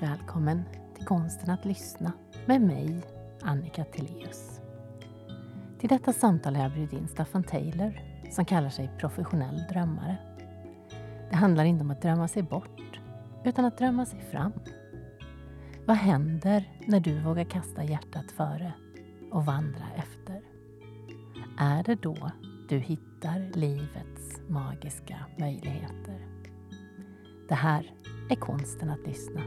Välkommen till Konsten att lyssna med mig, Annika Tilléus. Till detta samtal har jag bjudit in Staffan Taylor som kallar sig professionell drömmare. Det handlar inte om att drömma sig bort, utan att drömma sig fram. Vad händer när du vågar kasta hjärtat före och vandra efter? Är det då du hittar livets magiska möjligheter? Det här är konsten att lyssna.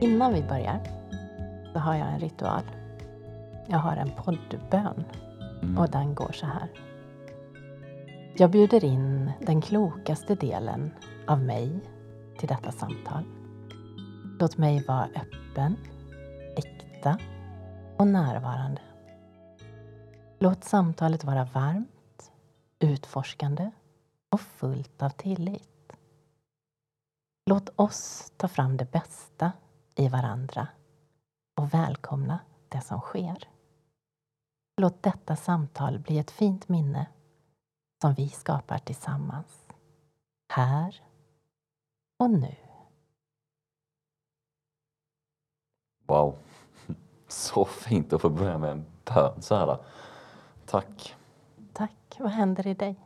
Innan vi börjar så har jag en ritual. Jag har en poddbön Mm. och den går så här. Jag bjuder in den klokaste delen av mig till detta samtal. Låt mig vara öppen, öppen, äkta och närvarande. Låt samtalet vara varmt, utforskande och fullt av tillit. Låt oss ta fram det bästa i varandra och välkomna det som sker. Låt detta samtal bli ett fint minne som vi skapar tillsammans. Här och nu. Wow. Så fint att få börja med en bön så här. Tack. Tack. Vad händer i dig?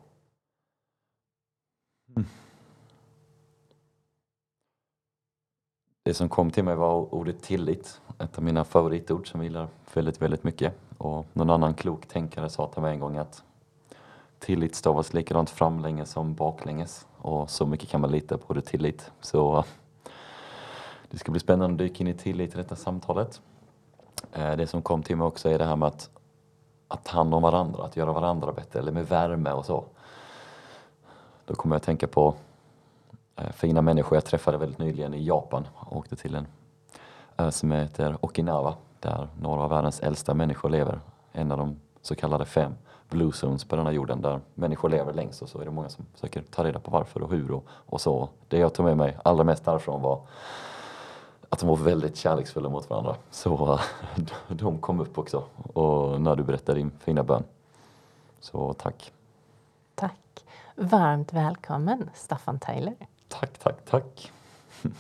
Det som kom till mig var ordet tillit. Ett av mina favoritord som jag gillar väldigt, väldigt mycket. Och någon annan klok tänkare sa till mig en gång att tillit stavas likadant framlänges som baklänges. Och så mycket kan man lita på ordet tillit. Så det ska bli spännande att dyka in i tillit i detta samtalet. Eh, det som kom till mig också är det här med att, att ta hand om varandra, att göra varandra bättre, eller med värme och så. Då kommer jag att tänka på eh, fina människor jag träffade väldigt nyligen i Japan. Jag åkte till en ö som heter Okinawa där några av världens äldsta människor lever. En av de så kallade fem blue zones på denna jorden där människor lever längst och så är det många som försöker ta reda på varför och hur och, och så. Det jag tog med mig allra mest därifrån var att de var väldigt kärleksfulla mot varandra. Så de kom upp också och när du berättade din fina bön. Så tack. Tack. Varmt välkommen, Staffan Taylor. Tack, tack, tack.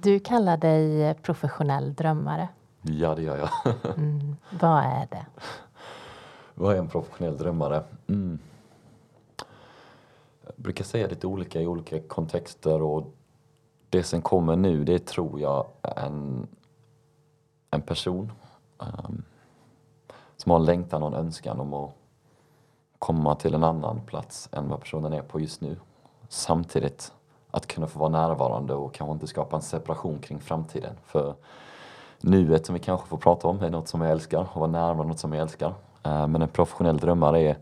Du kallar dig professionell drömmare. Ja, det gör jag. Mm. Vad är det? Vad är en professionell drömmare? Mm. Jag brukar säga lite olika i olika kontexter och det som kommer nu det tror jag en, en person um, som har en längtan och en önskan om att komma till en annan plats än vad personen är på just nu. Samtidigt att kunna få vara närvarande och kanske inte skapa en separation kring framtiden. För nuet som vi kanske får prata om är något som jag älskar och vara närvarande något som jag älskar. Ehm, men en professionell drömmare är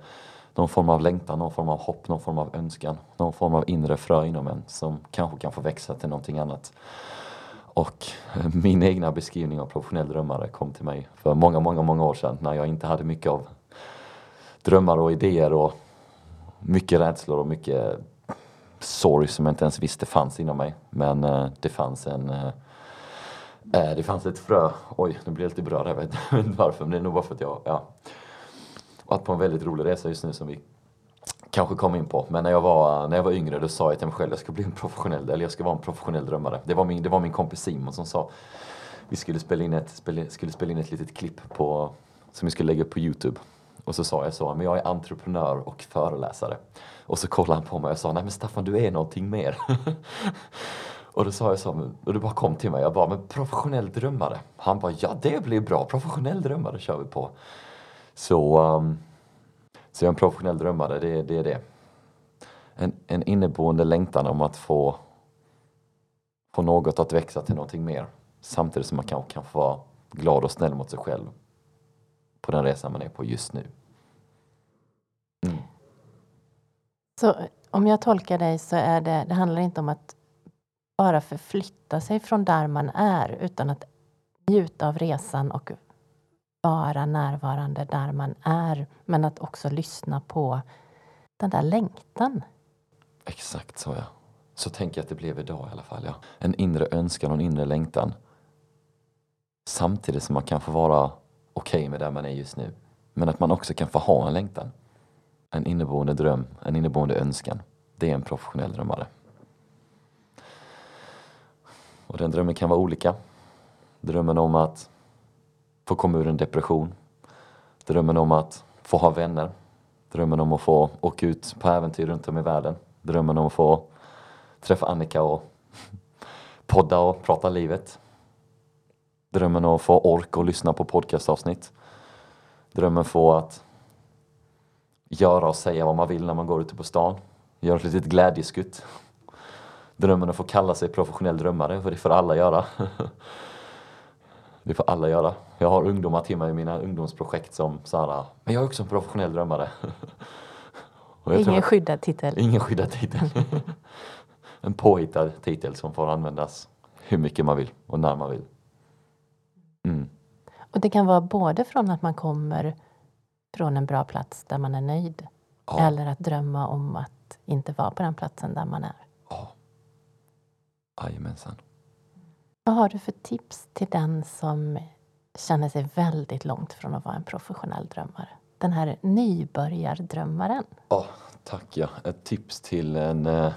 någon form av längtan, någon form av hopp, någon form av önskan, någon form av inre frö inom en som kanske kan få växa till någonting annat. Och eh, min egna beskrivning av professionell drömmare kom till mig för många, många, många år sedan när jag inte hade mycket av drömmar och idéer och mycket rädslor och mycket sorg som jag inte ens visste fanns inom mig. Men eh, det fanns en eh, eh det fanns ett frö, oj nu blir jag lite berörd, jag vet jag vet inte varför men det är nog bara för att jag, ja. Varit på en väldigt rolig resa just nu som vi kanske kom in på. Men när jag var, när jag var yngre då sa jag till mig själv att jag ska bli en professionell, eller jag ska vara en professionell drömmare. Det var min, det var min kompis Simon som sa, vi skulle spela in ett, spela, skulle spela in ett litet klipp på, som vi skulle lägga upp på Youtube. Och så sa jag så, men jag är entreprenör och föreläsare. Och så kollade han på mig och sa, nej men Staffan du är någonting mer. och då sa jag så, och det bara kom till mig, jag bara, men professionell drömmare. Han bara, ja det blir bra, professionell drömmare kör vi på. Så, um, så jag är en professionell drömmare, det, det är det. En, en inneboende längtan om att få, få något att växa till någonting mer. Samtidigt som man kanske kan få vara glad och snäll mot sig själv på den resan man är på just nu. Mm. Så om jag tolkar dig så är det, det handlar inte om att bara förflytta sig från där man är utan att njuta av resan och vara närvarande där man är. Men att också lyssna på den där längtan. Exakt så ja. Så tänker jag att det blev idag i alla fall. Ja. En inre önskan och en inre längtan. Samtidigt som man kan få vara okej okay med där man är just nu. Men att man också kan få ha en längtan. En inneboende dröm, en inneboende önskan. Det är en professionell drömmare. Och den drömmen kan vara olika. Drömmen om att få komma ur en depression. Drömmen om att få ha vänner. Drömmen om att få åka ut på äventyr runt om i världen. Drömmen om att få träffa Annika och podda och prata livet. Drömmen om att få ork och lyssna på podcastavsnitt. Drömmen få att göra och säga vad man vill när man går ute på stan. Göra ett litet glädjeskutt. Drömmen att få kalla sig professionell drömmare, för det får alla göra. Det får alla göra. Jag har ungdomar till mig i mina ungdomsprojekt som Sara, men jag är också en professionell drömmare. ingen skyddad titel. Ingen skyddad titel. en påhittad titel som får användas hur mycket man vill och när man vill. Mm. Och det kan vara både från att man kommer från en bra plats där man är nöjd ja. eller att drömma om att inte vara på den platsen där man är. Ja. Jajamensan. Vad har du för tips till den som känner sig väldigt långt från att vara en professionell drömmare? Den här nybörjardrömmaren. Oh, tack ja. Ett tips till en... Eh,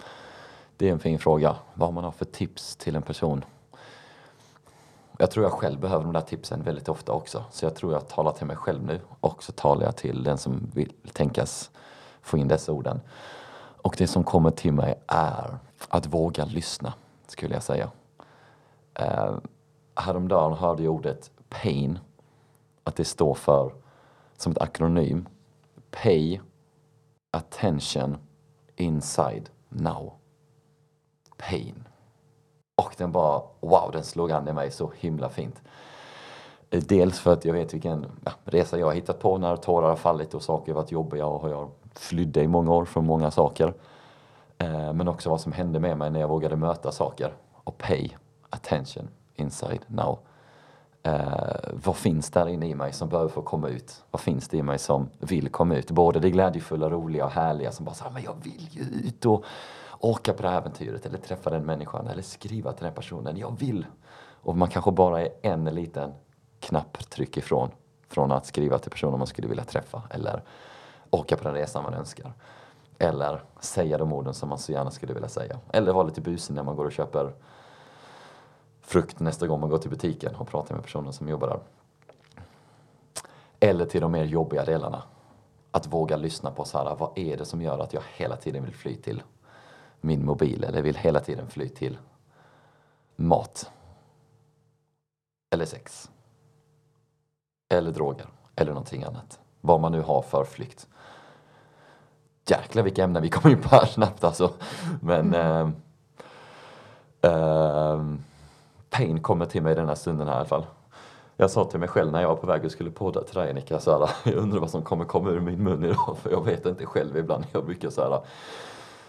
det är en fin fråga. Vad man har för tips till en person. Jag tror jag själv behöver de där tipsen väldigt ofta också. Så jag tror jag talar till mig själv nu och så talar jag till den som vill tänkas få in dessa orden. Och det som kommer till mig är att våga lyssna, skulle jag säga eh, häromdagen hörde jag ordet pain, att det står för, som ett akronym, pay attention inside now. Pain. Och den bara, wow, den slog an i mig så himla fint. Eh, dels för att jag vet vilken ja, resa jag har hittat på när tårar har fallit och saker har varit jobbiga och jag flydde i många år från många saker. Eh, men också vad som hände med mig när jag vågade möta saker och pay attention inside now. Eh, vad finns där inne i mig som behöver få komma ut? Vad finns det i mig som vill komma ut? Både det glädjefulla, roliga och härliga som bara säger men jag vill ju ut och åka på det här äventyret eller träffa den människan eller skriva till den personen. Jag vill! Och man kanske bara är en liten knapptryck ifrån från att skriva till personen man skulle vilja träffa eller åka på den resan man önskar. Eller säga de orden som man så gärna skulle vilja säga. Eller vara lite busig när man går och köper frukt nästa gång man går till butiken och pratar med personen som jobbar där. Eller till de mer jobbiga delarna. Att våga lyssna på så här, vad är det som gör att jag hela tiden vill fly till min mobil eller vill hela tiden fly till mat. Eller sex. Eller droger. Eller någonting annat. Vad man nu har för flykt. Jäklar vilka ämnen vi kommer in på här snabbt alltså. Men mm. eh, eh, pain kommer till mig i den här stunden här i alla fall. Jag sa till mig själv när jag var på väg och skulle podda till dig Annika, så här, jag undrar vad som kommer komma ur min mun idag för jag vet inte själv ibland. Jag brukar så här,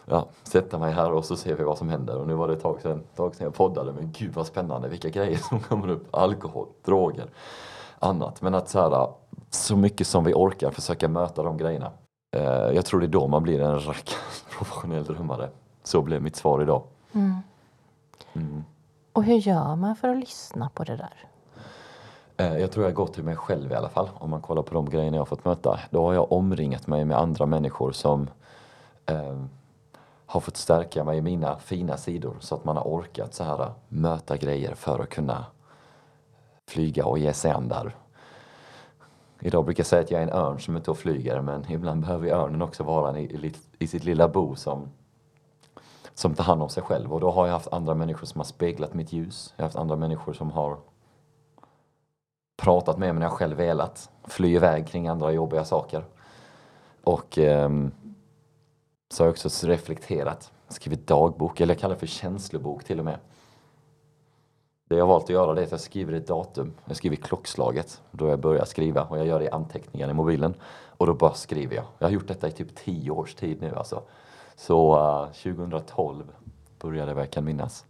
ja, sätta mig här och så ser vi vad som händer. Och nu var det ett tag sedan, tag sedan jag poddade, men gud vad spännande, vilka grejer som kommer upp. Alkohol, droger, annat. Men att så, här, så mycket som vi orkar försöka möta de grejerna. Eh, jag tror det är då man blir en rackarns professionell drömmare. Så blev mitt svar idag. Mm. Mm. Och hur gör man för att lyssna på det där? Eh, jag tror jag går till mig själv i alla fall. Om man kollar på de grejerna jag har fått möta. Då har jag omringat mig med andra människor som eh, har fått stärka mig i mina fina sidor så att man har orkat så här möta grejer för att kunna flyga och ge sig an där. Idag brukar jag säga att jag är en örn som inte flyger men ibland behöver örnen också vara i, i sitt lilla bo som, som tar hand om sig själv och då har jag haft andra människor som har speglat mitt ljus. Jag har haft andra människor som har pratat med mig när jag själv velat. Fly iväg kring andra jobbiga saker. Och um, så har jag också reflekterat, skrivit dagbok, eller jag kallar det för känslobok till och med. Det jag har valt att göra det är att jag skriver ett datum. Jag skriver klockslaget då jag börjar skriva och jag gör det i anteckningar i mobilen. Och då bara skriver jag. Jag har gjort detta i typ tio års tid nu alltså. Så eh, uh, 2012 började vad jag kan minnas.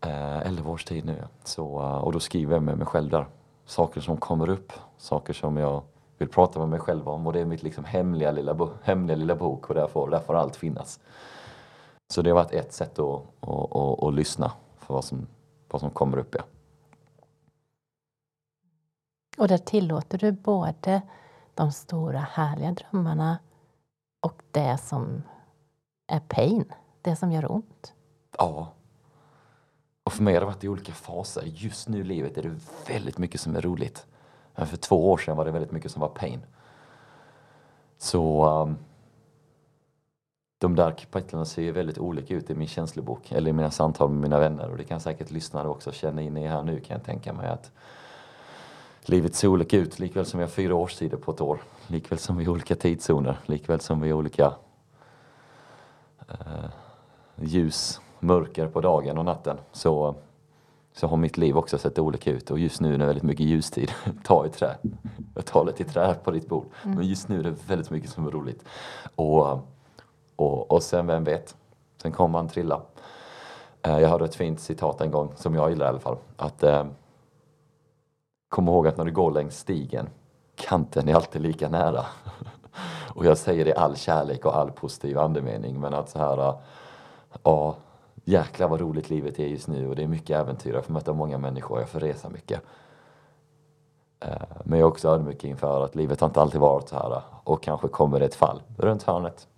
Eh, uh, 11 års tid nu. Så, uh, och då skriver jag med mig själv där. Saker som kommer upp, saker som jag vill prata med mig själv om och det är mitt liksom hemliga lilla, hemliga lilla bok och där får, där får allt finnas. Så det har varit ett sätt att, att, att, att lyssna för vad som, vad som kommer upp. Ja. Och där tillåter du både de stora härliga drömmarna och det som är pain, det som gör ont. Ja. Och för mig har det varit i olika faser. Just nu i livet är det väldigt mycket som är roligt. Men för två år sedan var det väldigt mycket som var pain. Så um, de där kapitlen ser ju väldigt olika ut i min känslobok eller i mina samtal med mina vänner och det kan säkert lyssnare också känna in i här nu kan jag tänka mig att livet ser olika ut likväl som vi har fyra årstider på ett år. Likväl som vi har olika tidszoner, likväl som vi har olika ljus, mörker på dagen och natten. Så, så har mitt liv också sett olika ut och just nu är det väldigt mycket ljustid. Ta i trä. Jag tar lite trä på ditt bord. Mm. Men just nu är det väldigt mycket som är roligt. Och och, och sen, vem vet, sen kommer han trilla. Eh, jag hörde ett fint citat en gång, som jag gillar i alla fall. Att eh, Kom ihåg att när du går längs stigen, kanten är alltid lika nära. och jag säger det i all kärlek och all positiv andemening. Men att så här, äh, ja, jäklar vad roligt livet är just nu och det är mycket äventyr. Jag får möta många människor, jag får resa mycket. Äh, men jag är också ödmjuk inför att livet har inte alltid varit så här äh, och kanske kommer det ett fall runt hörnet.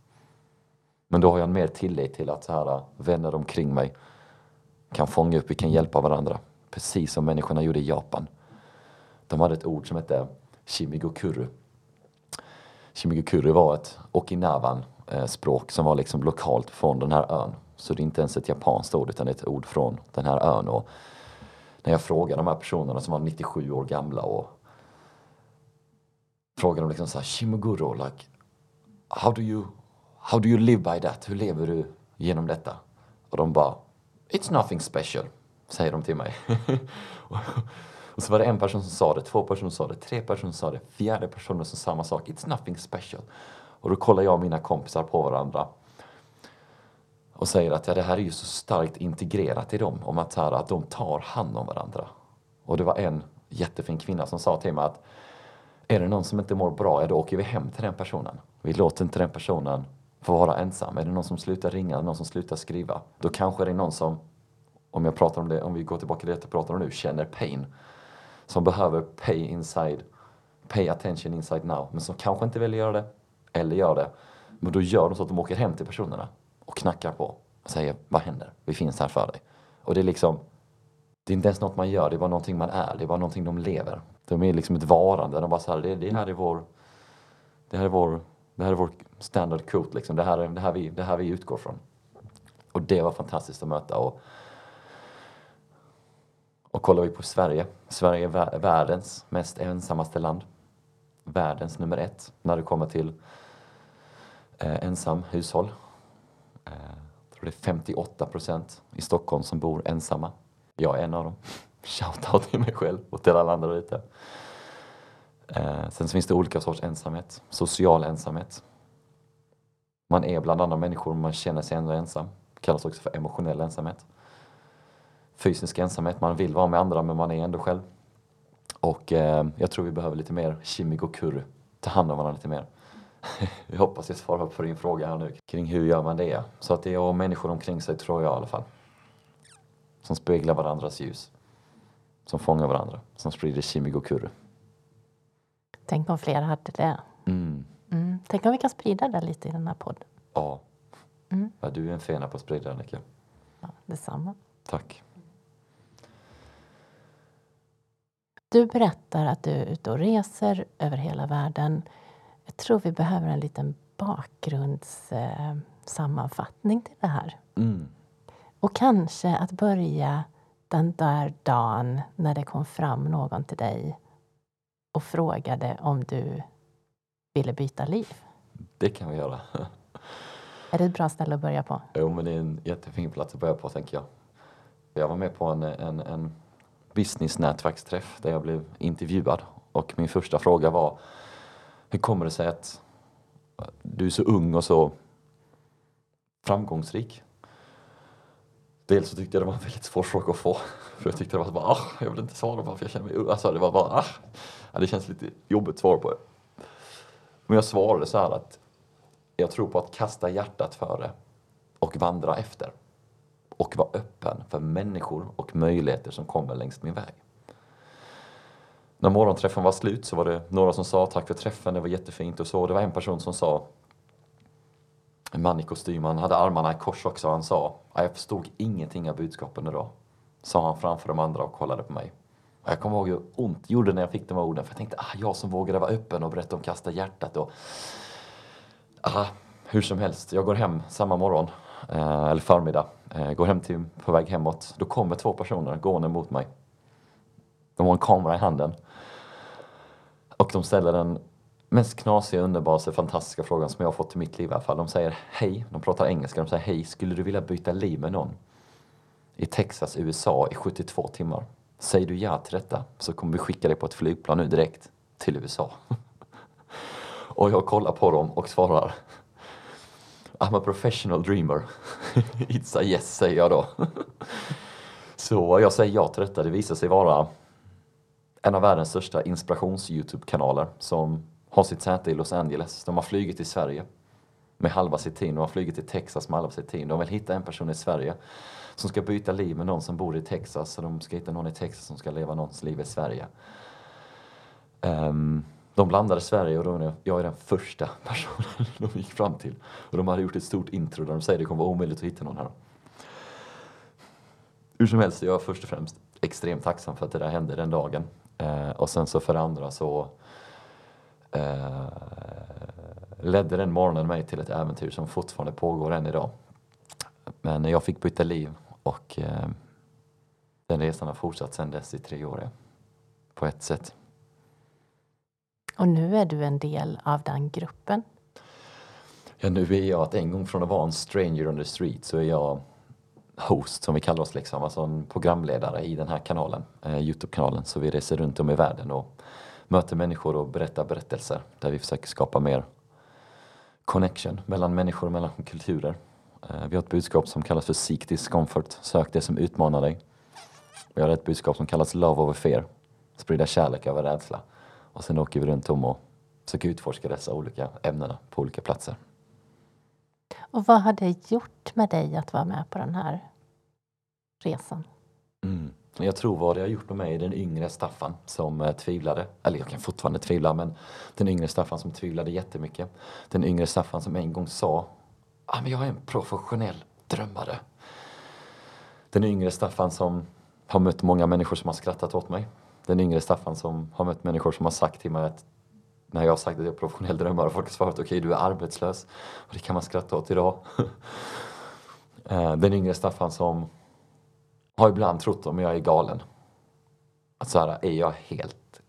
Men då har jag mer tillit till att så här, vänner omkring mig kan fånga upp, vi kan hjälpa varandra. Precis som människorna gjorde i Japan. De hade ett ord som hette Shimigokuru. Shimigokuru var ett Okinawan-språk som var liksom lokalt från den här ön. Så det är inte ens ett japanskt ord utan ett ord från den här ön. Och när jag frågade de här personerna som var 97 år gamla och frågade dem liksom så här, Shimoguro, like, how do you How do you live by that? Hur lever du genom detta? Och de bara It's nothing special, säger de till mig. och så var det en person som sa det, två personer sa det, tre personer sa det, fjärde personen som samma sak. It's nothing special. Och då kollar jag och mina kompisar på varandra och säger att ja, det här är ju så starkt integrerat i dem, om att, här, att de tar hand om varandra. Och det var en jättefin kvinna som sa till mig att är det någon som inte mår bra, ja då åker vi hem till den personen. Vi låter inte den personen få vara ensam? Är det någon som slutar ringa, någon som slutar skriva? Då kanske det är någon som, om jag pratar om det, om vi går tillbaka till det jag pratar om nu, känner pain. Som behöver pay inside, pay attention inside now, men som kanske inte vill göra det, eller gör det. Men då gör de så att de åker hem till personerna och knackar på och säger vad händer? Vi finns här för dig. Och det är liksom, det är inte ens något man gör, det är bara någonting man är, det är bara någonting de lever. De är liksom ett varande, de bara så här, det, det här är vår, det här är vår det här är vår standard quote liksom. Det här är det här vi, det här vi utgår från. Och det var fantastiskt att möta. Och, och kollar vi på Sverige. Sverige är världens mest ensammaste land. Världens nummer ett när det kommer till eh, ensam hushåll. Eh, jag tror det är 58 procent i Stockholm som bor ensamma. Jag är en av dem. Shoutout till mig själv och till alla andra där ute. Eh, sen finns det olika sorts ensamhet. Social ensamhet. Man är bland andra människor men man känner sig ändå ensam. Det kallas också för emotionell ensamhet. Fysisk ensamhet, man vill vara med andra men man är ändå själv. Och eh, jag tror vi behöver lite mer shimigokuru. Ta hand om varandra lite mer. jag hoppas jag svarar på din fråga här nu kring hur gör man det. Så att det är människor omkring sig tror jag i alla fall. Som speglar varandras ljus. Som fångar varandra. Som sprider shimigokuru. Tänk om fler hade det. Mm. Mm. Tänk om vi kan sprida det lite i den här podden. Ja. Mm. ja du är en fena på att sprida Annika. Ja, detsamma. Tack. Du berättar att du är ute och reser över hela världen. Jag tror vi behöver en liten bakgrundssammanfattning eh, till det här. Mm. Och kanske att börja den där dagen när det kom fram någon till dig och frågade om du ville byta liv. Det kan vi göra. Är det ett bra ställe att börja på? Jo, men det är en jättefin plats att börja på, tänker jag. Jag var med på en, en, en businessnätverksträff där jag blev intervjuad och min första fråga var Hur kommer det sig att du är så ung och så framgångsrik? Dels så tyckte jag det var en väldigt svår fråga att få. För jag tyckte det var bara, ah, jag vill inte svara på för jag känner mig. Alltså det var bara, ah, ja, det känns lite jobbigt svar på det. Men jag svarade så här att jag tror på att kasta hjärtat före och vandra efter. Och vara öppen för människor och möjligheter som kommer längs min väg. när morgonträffen var slut så var det några som sa tack för träffen, det var jättefint och så. Det var en person som sa, en man i kostym, han hade armarna i kors också, han sa, jag förstod ingenting av budskapen idag. Sa han framför de andra och kollade på mig. Och jag kommer ihåg hur ont det gjorde när jag fick de här orden, för jag tänkte, ah, jag som vågade vara öppen och berätta om Kasta hjärtat och ah, hur som helst, jag går hem samma morgon, eh, eller förmiddag, Eh, går hem till, på väg hemåt. Då kommer två personer gående mot mig. De har en kamera i handen. Och de ställer den mest knasiga, underbara, fantastiska frågan som jag har fått i mitt liv i alla fall. De säger hej, de pratar engelska, de säger hej, skulle du vilja byta liv med någon? I Texas, USA i 72 timmar. Säger du ja till detta så kommer vi skicka dig på ett flygplan nu direkt till USA. och jag kollar på dem och svarar I'm a professional dreamer. It's a yes, säger jag då. så jag säger ja till detta. Det visar sig vara en av världens största inspirations-Youtube-kanaler som har sitt säte i Los Angeles. De har flugit till Sverige med halva sitt team. De har flugit till Texas med halva sitt team. De vill hitta en person i Sverige som ska byta liv med någon som bor i Texas. Så de ska hitta någon i Texas som ska leva någons liv i Sverige. Um, de landade i Sverige och då jag är den första personen de gick fram till. Och de hade gjort ett stort intro där de säger att det kommer vara omöjligt att hitta någon här. Hur som helst, jag är först och främst extremt tacksam för att det där hände den dagen. Eh, och sen så för det andra så eh, ledde den morgonen mig till ett äventyr som fortfarande pågår än idag. Men jag fick byta liv och eh, den resan har fortsatt sedan dess i tre år. På ett sätt. Och nu är du en del av den gruppen? Ja, nu är jag att en gång från att vara en stranger on the street så är jag host som vi kallar oss, liksom, alltså en programledare i den här kanalen, eh, Youtube-kanalen. Så vi reser runt om i världen och möter människor och berättar berättelser där vi försöker skapa mer connection mellan människor och mellan kulturer. Eh, vi har ett budskap som kallas för Seek Discomfort, sök det som utmanar dig. Vi har ett budskap som kallas Love over Fear, sprida kärlek över rädsla. Och sen åker vi runt om och försöker utforska dessa olika ämnena på olika platser. Och vad har det gjort med dig att vara med på den här resan? Mm. Jag tror vad det har gjort med mig, den yngre Staffan som eh, tvivlade, eller jag kan fortfarande tvivla, men den yngre Staffan som tvivlade jättemycket. Den yngre Staffan som en gång sa, ah, men jag är en professionell drömmare. Den yngre Staffan som har mött många människor som har skrattat åt mig. Den yngre Staffan som har mött människor som har sagt till mig att när jag har sagt att jag är professionell drömmare och folk har svarat okej okay, du är arbetslös. Och det kan man skratta åt idag. Eh, den yngre Staffan som har ibland trott om jag är galen. Att så här, är jag helt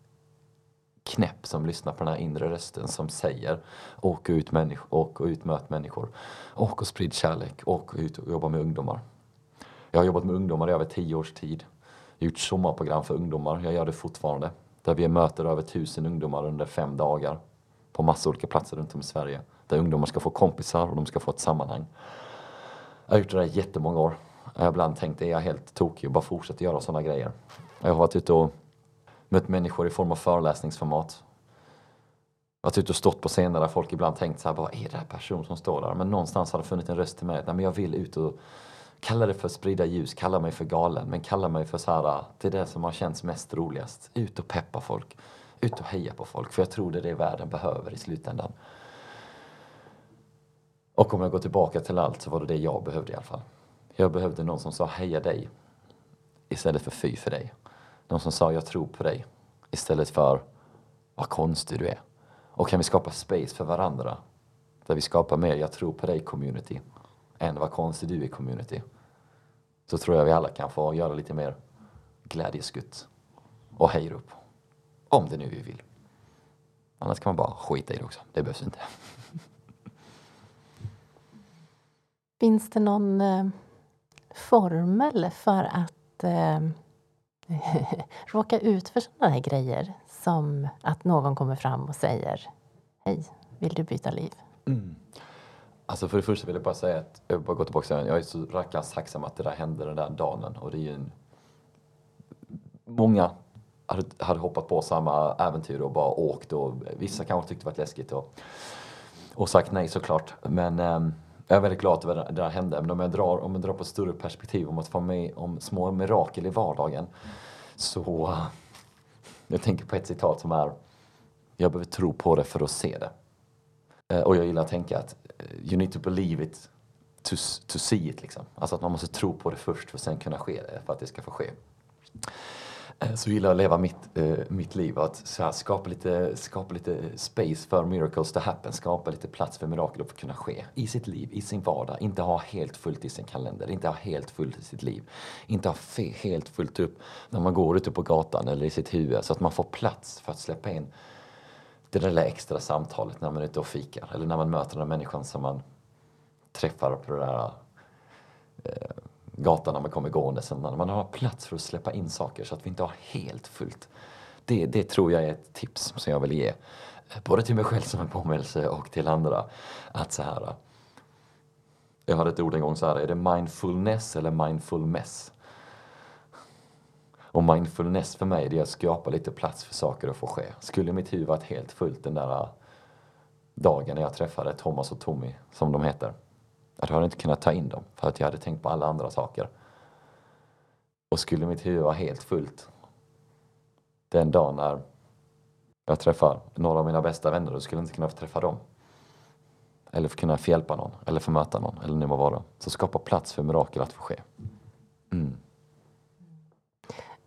knäpp som lyssnar på den här inre rösten som säger åk ut, människ- åk ut möt människor. Åk och sprid kärlek. Åk ut och jobba med ungdomar. Jag har jobbat med ungdomar i över tio års tid. Jag har gjort sommarprogram för ungdomar. Jag gör det fortfarande. Där vi möter över tusen ungdomar under fem dagar på massa olika platser runt om i Sverige. Där ungdomar ska få kompisar och de ska få ett sammanhang. Jag har gjort det där i jättemånga år. Jag har ibland tänkt, är jag helt tokig och bara fortsätter göra sådana grejer? Jag har varit ute och mött människor i form av föreläsningsformat. Jag har varit ute och stått på scener där folk ibland tänkt så här, vad är det här person som står där? Men någonstans har det funnits en röst till mig, att jag vill ut och Kalla det för sprida ljus, kalla mig för galen, men kalla mig för så här, äh, det är det som har känts mest roligast. Ut och peppa folk, ut och heja på folk, för jag tror det är det världen behöver i slutändan. Och om jag går tillbaka till allt så var det det jag behövde i alla fall. Jag behövde någon som sa heja dig istället för fy för dig. Någon som sa jag tror på dig istället för vad konstig du är. Och kan vi skapa space för varandra där vi skapar mer jag tror på dig community än vad konstig du är community. Så tror jag vi alla kan få göra lite mer glädjeskutt och hejrop. Om det nu vi vill. Annars kan man bara skita i det också. Det behövs inte. Finns det någon eh, formel för att eh, råka ut för sådana här grejer? Som att någon kommer fram och säger Hej, vill du byta liv? Mm. Alltså för det första vill jag bara säga att, jag bara går tillbaka till jag är så rackarns tacksam att det där hände den där dagen och det är ju en... Många hade, hade hoppat på samma äventyr och bara åkt och vissa kanske tyckte det var läskigt och, och sagt nej såklart. Men äm, jag är väldigt glad att det där hände. Men om jag drar, om jag drar på ett större perspektiv om att få med om små mirakel i vardagen så eh, Jag tänker på ett citat som är Jag behöver tro på det för att se det. Eh, och jag gillar att tänka att eh, you need to believe it to, to see it. Liksom. Alltså att man måste tro på det först för att sen kunna ske det, för att det ska få ske. Eh, så gillar jag att leva mitt, eh, mitt liv att så här, skapa, lite, skapa lite space för miracles to happen. Skapa lite plats för mirakel att kunna ske i sitt liv, i sin vardag. Inte ha helt fullt i sin kalender, inte ha helt fullt i sitt liv. Inte ha helt fullt upp när man går ute på gatan eller i sitt huvud. Så att man får plats för att släppa in det där lilla extra samtalet när man är ute och fikar. Eller när man möter den människan som man träffar på den där eh, gatan när man kommer gående. Så man, man har plats för att släppa in saker så att vi inte har helt fullt. Det, det tror jag är ett tips som jag vill ge. Eh, både till mig själv som en påminnelse och till andra. Att så här. Eh, jag hade ett ord en gång så här. Är det mindfulness eller mindfulness? Och mindfulness för mig det är att skapa lite plats för saker att få ske. Skulle mitt huvud varit helt fullt den där äh, dagen när jag träffade Thomas och Tommy, som de heter. Jag hade inte kunnat ta in dem för att jag hade tänkt på alla andra saker. Och skulle mitt huvud vara helt fullt den dagen när jag träffar några av mina bästa vänner, då skulle jag inte kunna få träffa dem. Eller få kunna få hjälpa någon, eller få möta någon, eller det må vara. Så skapa plats för mirakel att få ske.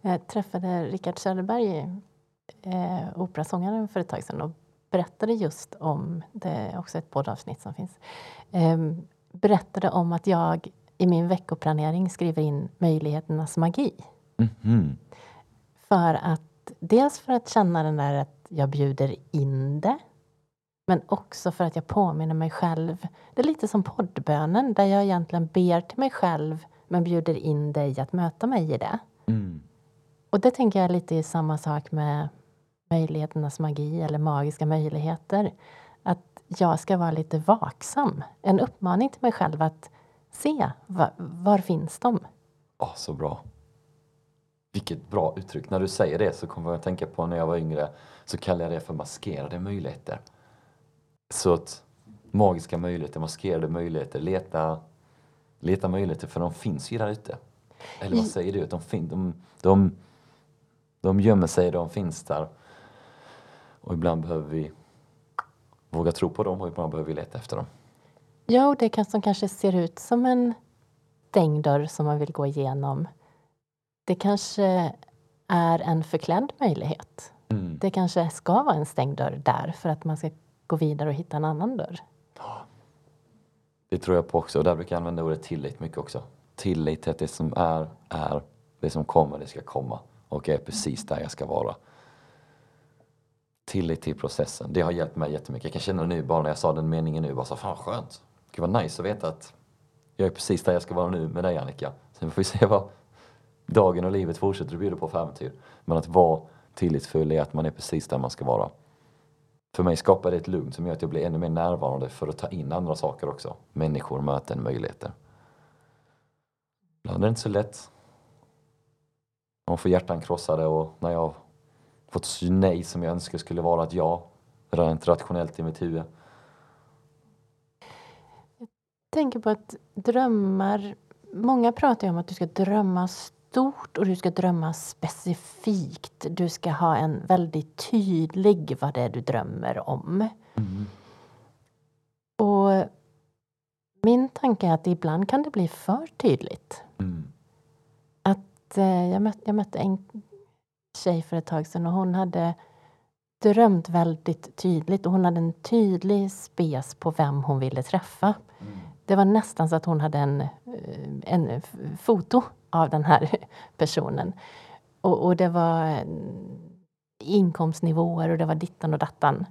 Jag träffade Rickard Söderberg, eh, operasångaren, för ett tag sedan och berättade just om, det är också ett poddavsnitt som finns, eh, berättade om att jag i min veckoplanering skriver in möjligheternas magi. Mm. För att dels för att känna den där att jag bjuder in det. Men också för att jag påminner mig själv. Det är lite som poddbönen där jag egentligen ber till mig själv men bjuder in dig att möta mig i det. Mm. Och det tänker jag lite i samma sak med möjligheternas magi eller magiska möjligheter jag ska vara lite vaksam. En uppmaning till mig själv att se, var, var finns de? Oh, så bra. Vilket bra uttryck. När du säger det så kommer jag att tänka på när jag var yngre så kallade jag det för maskerade möjligheter. Så att magiska möjligheter, maskerade möjligheter, leta, leta möjligheter för de finns ju där ute. Eller vad säger du? de, fin, de, de, de gömmer sig, de finns där. Och ibland behöver vi våga tro på dem och ibland behöver vi leta efter dem. Ja, och det kan, som kanske ser ut som en stängd dörr som man vill gå igenom. Det kanske är en förklädd möjlighet. Mm. Det kanske ska vara en stängd dörr där för att man ska gå vidare och hitta en annan dörr. Det tror jag på också och där brukar jag använda ordet tillit mycket också. Tillit till att det som är, är. Det som kommer, det ska komma. Och jag är precis där jag ska vara tillit till processen. Det har hjälpt mig jättemycket. Jag kan känna nu, bara när jag sa den meningen nu, bara så fan skönt. Det var nice att veta att jag är precis där jag ska vara nu med dig Annika. Sen får vi se vad dagen och livet fortsätter att bjuda på för äventyr. Men att vara tillitsfull är att man är precis där man ska vara. För mig skapar det ett lugn som gör att jag blir ännu mer närvarande för att ta in andra saker också. Människor, möten, möjligheter. Ibland är det inte så lätt. Man får hjärtan krossade och när jag fått nej som jag önskar skulle vara ett ja, rent rationellt i mitt huvud. Jag tänker på att drömmar, många pratar ju om att du ska drömma stort och du ska drömma specifikt. Du ska ha en väldigt tydlig vad det är du drömmer om. Mm. Och min tanke är att ibland kan det bli för tydligt. Mm. Att eh, jag, mötte, jag mötte en tjej för ett tag sedan och hon hade drömt väldigt tydligt och hon hade en tydlig spes på vem hon ville träffa. Mm. Det var nästan så att hon hade en, eh, en foto av den här personen. Och, och det var inkomstnivåer och det var dittan och dattan.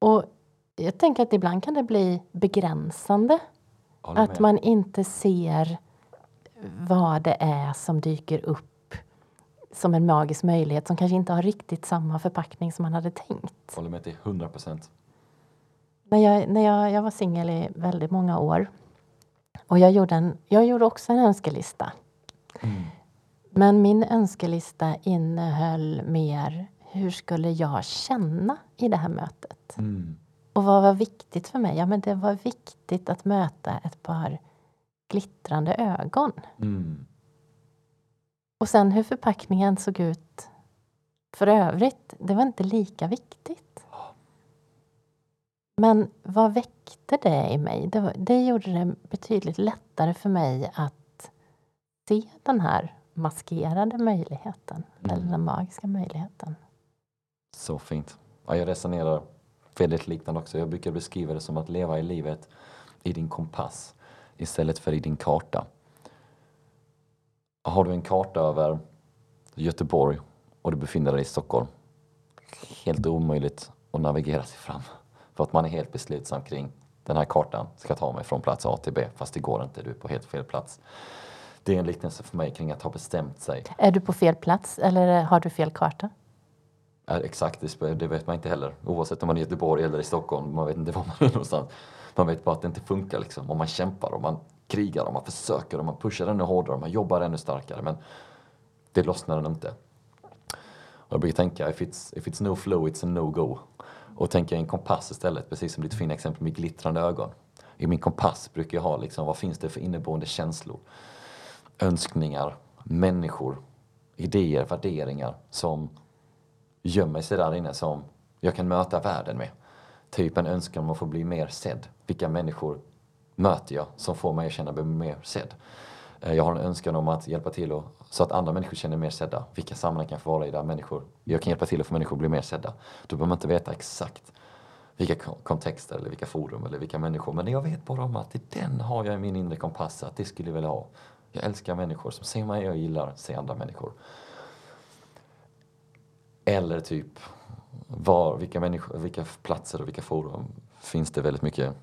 Och jag tänker att ibland kan det bli begränsande. Att man inte ser vad det är som dyker upp som en magisk möjlighet som kanske inte har riktigt samma förpackning som man hade tänkt. Håller med till 100 procent. När jag, när jag, jag var singel i väldigt många år och jag gjorde, en, jag gjorde också en önskelista. Mm. Men min önskelista innehöll mer hur skulle jag känna i det här mötet? Mm. Och vad var viktigt för mig? Ja, men det var viktigt att möta ett par glittrande ögon. Mm. Och sen hur förpackningen såg ut, för övrigt, det var inte lika viktigt. Men vad väckte det i mig? Det, var, det gjorde det betydligt lättare för mig att se den här maskerade möjligheten, Mm. eller den magiska möjligheten. Så fint. Ja, jag resonerar väldigt liknande också. Jag brukar beskriva det som att leva i livet i din kompass istället för i din karta. Har du en karta över Göteborg och du befinner dig i Stockholm, helt omöjligt att navigera sig fram. För att man är helt beslutsam kring den här kartan ska ta mig från plats A till B, fast det går inte, du är på helt fel plats. Det är en liknelse för mig kring att ha bestämt sig. Är du på fel plats eller har du fel karta? Ja, exakt, det vet man inte heller. Oavsett om man är i Göteborg eller i Stockholm, man vet inte var man är någonstans. Man vet bara att det inte funkar liksom. Och man kämpar och man krigar och man försöker och man pushar ännu hårdare och man jobbar ännu starkare. Men det lossnar den inte. Och jag brukar tänka, if it's, if it's no flow, it's a no-go. Och tänka i en kompass istället, precis som ditt fina exempel med glittrande ögon. I min kompass brukar jag ha liksom, vad finns det för inneboende känslor? Önskningar, människor, idéer, värderingar som gömmer sig där inne som jag kan möta världen med. Typ en önskan om att få bli mer sedd. Vilka människor möter jag som får mig att känna mig mer sedd? Eh, jag har en önskan om att hjälpa till och, så att andra människor känner mer sedda. Vilka sammanhang kan jag få vara i där människor, jag kan hjälpa till att få människor att bli mer sedda. Då behöver man inte veta exakt vilka kontexter eller vilka forum eller vilka människor. Men jag vet bara om att den har jag i min inre kompass att det skulle jag vilja ha. Jag älskar människor som ser mig, jag gillar att se andra människor. Eller typ, var, vilka, människor, vilka platser och vilka forum finns det väldigt mycket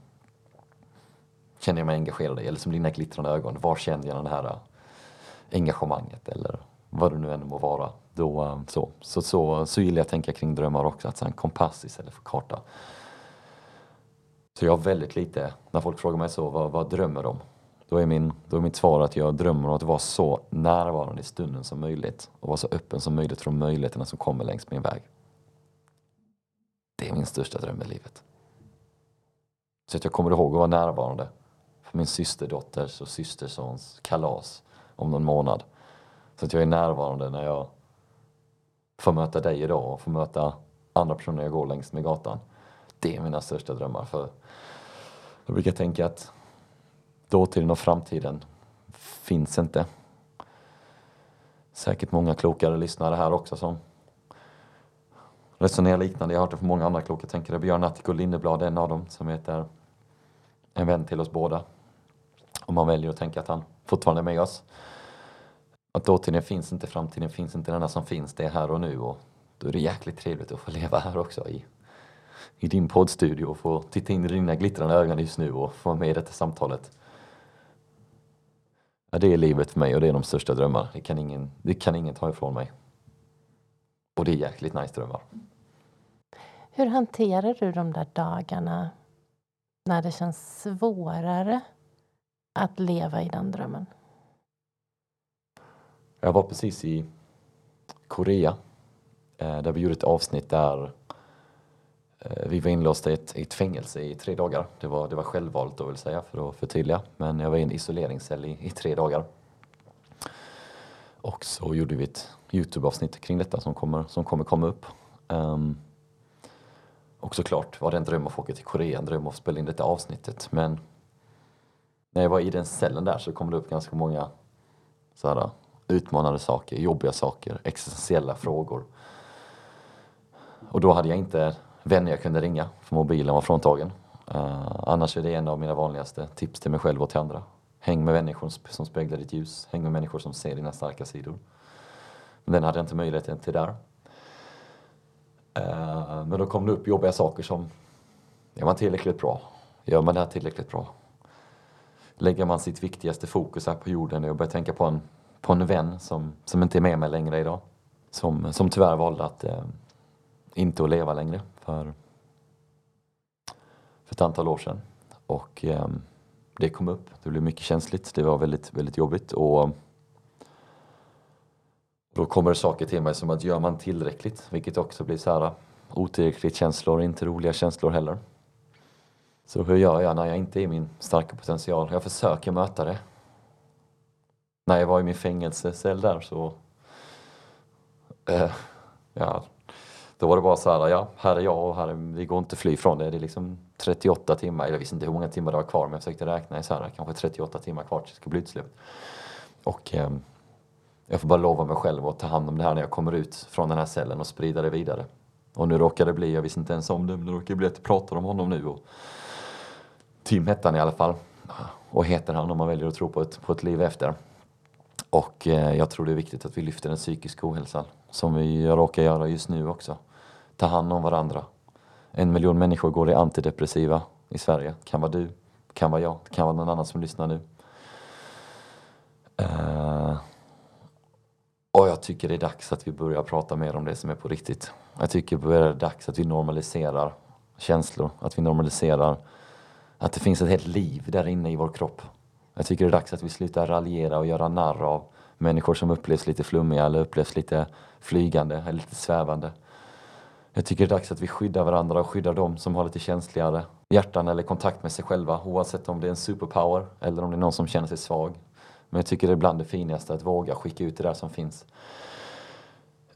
känner jag mig engagerad i? Eller som dina glittrande ögon, var känner jag det här äh, engagemanget? Eller vad det nu än må vara. Då, äh, så, så, så, så gillar jag att tänka kring drömmar också, att så en kompass istället för karta. Så jag har väldigt lite, när folk frågar mig så, vad, vad drömmer de? Då är, min, då är mitt svar att jag drömmer om att vara så närvarande i stunden som möjligt och vara så öppen som möjligt för de möjligheterna som kommer längs min väg. Det är min största dröm i livet. Så att jag kommer ihåg att vara närvarande för min systerdotters och systersons kalas om någon månad. Så att jag är närvarande när jag får möta dig idag och får möta andra personer jag går längs med gatan. Det är mina största drömmar. För jag brukar tänka att dåtiden och framtiden finns inte. Säkert många klokare lyssnare här också som resonerar liknande. Jag har hört det från många andra kloka tänkare. Björn Attic och Lindeblad är en av dem som heter en vän till oss båda. Om man väljer att tänka att han fortfarande är med oss. Att dåtiden finns inte, framtiden finns inte, det enda som finns det är här och nu. Och då är det jäkligt trevligt att få leva här också i, i din poddstudio och få titta in i dina glittrande ögon just nu och få vara med i detta samtalet. Ja, det är livet för mig och det är de största drömmarna. Det kan ingen, det kan ingen ta ifrån mig. Och det är jäkligt nice drömmar. Hur hanterar du de där dagarna när det känns svårare att leva i den drömmen? Jag var precis i Korea eh, där vi gjorde ett avsnitt där eh, vi var inlåsta i ett, i ett fängelse i tre dagar. Det var, det var självvalt då vill säga för att förtydliga. Men jag var i en isoleringscell i, i tre dagar. Och så gjorde vi ett Youtube-avsnitt kring detta som kommer, som kommer komma upp. Um, och såklart var det en dröm att få åka till Korea, en dröm att spela in detta avsnittet. Men när jag var i den cellen där så kom det upp ganska många så här, utmanande saker, jobbiga saker, existentiella frågor. Och då hade jag inte vänner jag kunde ringa, för mobilen var fråntagen. Uh, annars är det en av mina vanligaste tips till mig själv och till andra. Häng med människor som- som speglar ditt ljus, häng med människor som ser dina starka sidor. Men den hade jag inte möjligheten till där. Eh, men då kom det upp jobbiga saker som, är man tillräckligt bra? Gör man det här tillräckligt bra? Lägger man sitt viktigaste fokus här på jorden? Jag börjar tänka på en, på en vän som, som inte är med mig längre idag. Som, som tyvärr valde att eh, inte att leva längre för, för ett antal år sedan. Och eh, det kom upp, det blev mycket känsligt, det var väldigt, väldigt jobbigt. Och då kommer det saker till mig som att gör man tillräckligt, vilket också blir så här äh, otillräckligt känslor, inte roliga känslor heller. Så hur gör jag när jag inte är i min starka potential? Jag försöker möta det. När jag var i min fängelsecell där så Äh, ja, då var det bara så här, ja, här är jag och här är, vi går inte fly från det. Det är liksom 38 timmar, jag visste inte hur många timmar det var kvar men jag försökte räkna i så här, kanske 38 timmar kvar tills det ska bli utsläppt. Och eh, jag får bara lova mig själv att ta hand om det här när jag kommer ut från den här cellen och sprida det vidare. Och nu råkar det bli, jag visste inte ens om det, men det råkar bli att jag pratar om honom nu. Och Tim hette han i alla fall. Och heter han om man väljer att tro på ett, på ett liv efter. Och eh, jag tror det är viktigt att vi lyfter den psykiska ohälsan. Som vi råkar göra just nu också. Ta hand om varandra. En miljon människor går i antidepressiva i Sverige. Kan vara du, kan vara jag, kan vara någon annan som lyssnar nu. Eh, och jag tycker det är dags att vi börjar prata mer om det som är på riktigt. Jag tycker det är dags att vi normaliserar känslor, att vi normaliserar att det finns ett helt liv där inne i vår kropp. Jag tycker det är dags att vi slutar raljera och göra narr av människor som upplevs lite flummiga eller upplevs lite flygande eller lite svävande. Jag tycker det är dags att vi skyddar varandra och skyddar dem som har lite känsligare hjärtan eller kontakt med sig själva oavsett om det är en superpower eller om det är någon som känner sig svag. Men jag tycker det är bland det finaste att våga skicka ut det där som finns.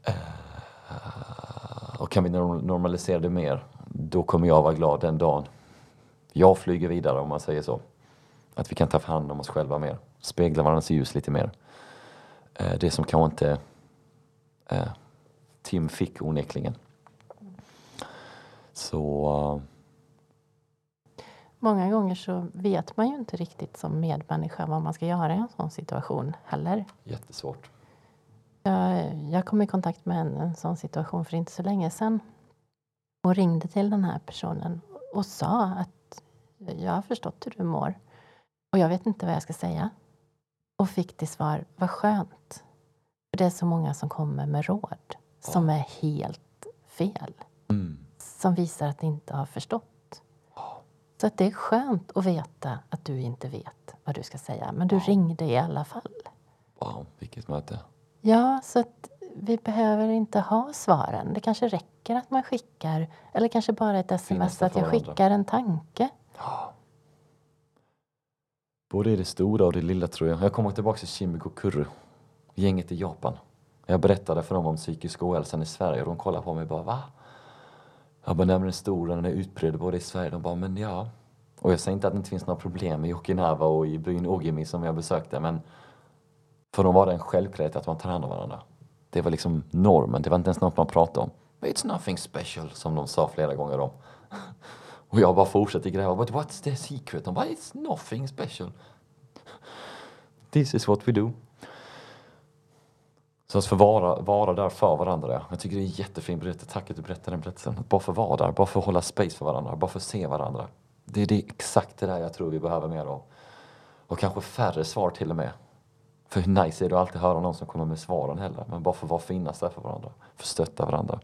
Eh, och kan vi normalisera det mer, då kommer jag vara glad den dagen jag flyger vidare om man säger så. Att vi kan ta hand om oss själva mer, spegla varandras ljus lite mer. Eh, det som kanske inte eh, Tim fick onekligen. Så... Många gånger så vet man ju inte riktigt som medmänniska vad man ska göra i en sån situation heller. Jättesvårt. Jag, jag kom i kontakt med en, en sån situation för inte så länge sedan och ringde till den här personen och sa att jag har förstått hur du mår och jag vet inte vad jag ska säga. Och fick till svar, vad skönt. För det är så många som kommer med råd som är helt fel. Mm. Som visar att de inte har förstått. Så att det är skönt att veta att du inte vet vad du ska säga. Men du wow. ringde i alla fall. Wow, vilket möte. Ja, så att vi behöver inte ha svaren. Det kanske räcker att man skickar, eller kanske bara ett sms, att jag skickar en tanke. Ja. Både i det stora och det lilla tror jag. Jag kommer tillbaka till Shimiko Kuru, gänget i Japan. Jag berättade för dem om psykisk ohälsan i Sverige och de kollade på mig och bara va? Jag bara, nej men den är stor, den är utbredd både i Sverige. De bara, men ja. Och jag säger inte att det inte finns några problem i Okinawa och i byn Ogimi som jag besökte men för dem var det en självklarhet att man tar hand om varandra. Det var liksom normen, det var inte ens något man pratade om. It's nothing special, som de sa flera gånger om. Och jag bara fortsatte gräva. But what's the secret? De bara, it's nothing special. This is what we do. Så att få vara, vara där för varandra. Jag tycker det är en jättefin berättelse. Tack att du berättade den berättelsen. Att bara få vara där, bara få hålla space för varandra, bara få se varandra. Det är det, exakt det där jag tror vi behöver mer av. Och kanske färre svar till och med. För hur nice är det att alltid höra någon som kommer med svaren heller. Men bara få vara finnas där för varandra. Få stötta varandra.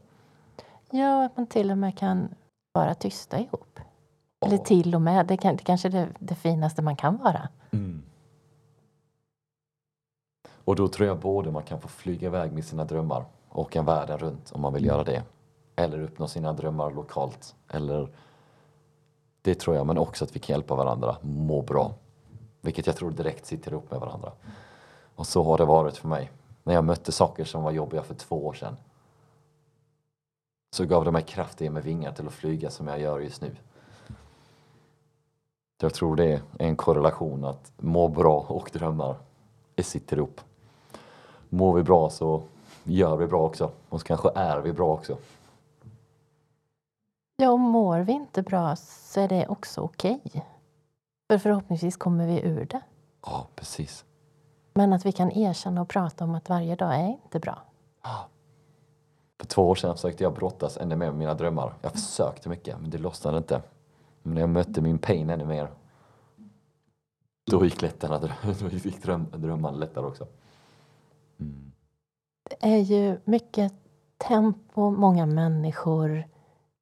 Ja, att man till och med kan vara tysta ihop. Oh. Eller till och med, det, kan, det kanske är det, det finaste man kan vara. Mm. Och då tror jag både man kan få flyga iväg med sina drömmar och åka världen runt om man vill göra det. Eller uppnå sina drömmar lokalt. Eller det tror jag, men också att vi kan hjälpa varandra må bra. Vilket jag tror direkt sitter ihop med varandra. Och så har det varit för mig. När jag mötte saker som var jobbiga för två år sedan så gav det mig kraft i mig vingar till att flyga som jag gör just nu. Jag tror det är en korrelation att må bra och drömmar sitter ihop. Mår vi bra så gör vi bra också och så kanske är vi bra också. Ja, och mår vi inte bra så är det också okej. Okay. För förhoppningsvis kommer vi ur det. Ja, precis. Men att vi kan erkänna och prata om att varje dag är inte bra. Ja. För två år sedan försökte jag brottas ännu mer med mina drömmar. Jag försökte mycket, men det lossnade inte. Men när jag mötte min pain ännu mer, då gick, lättarna, då gick dröm, drömmarna lättare också. Mm. Det är ju mycket tempo, många människor,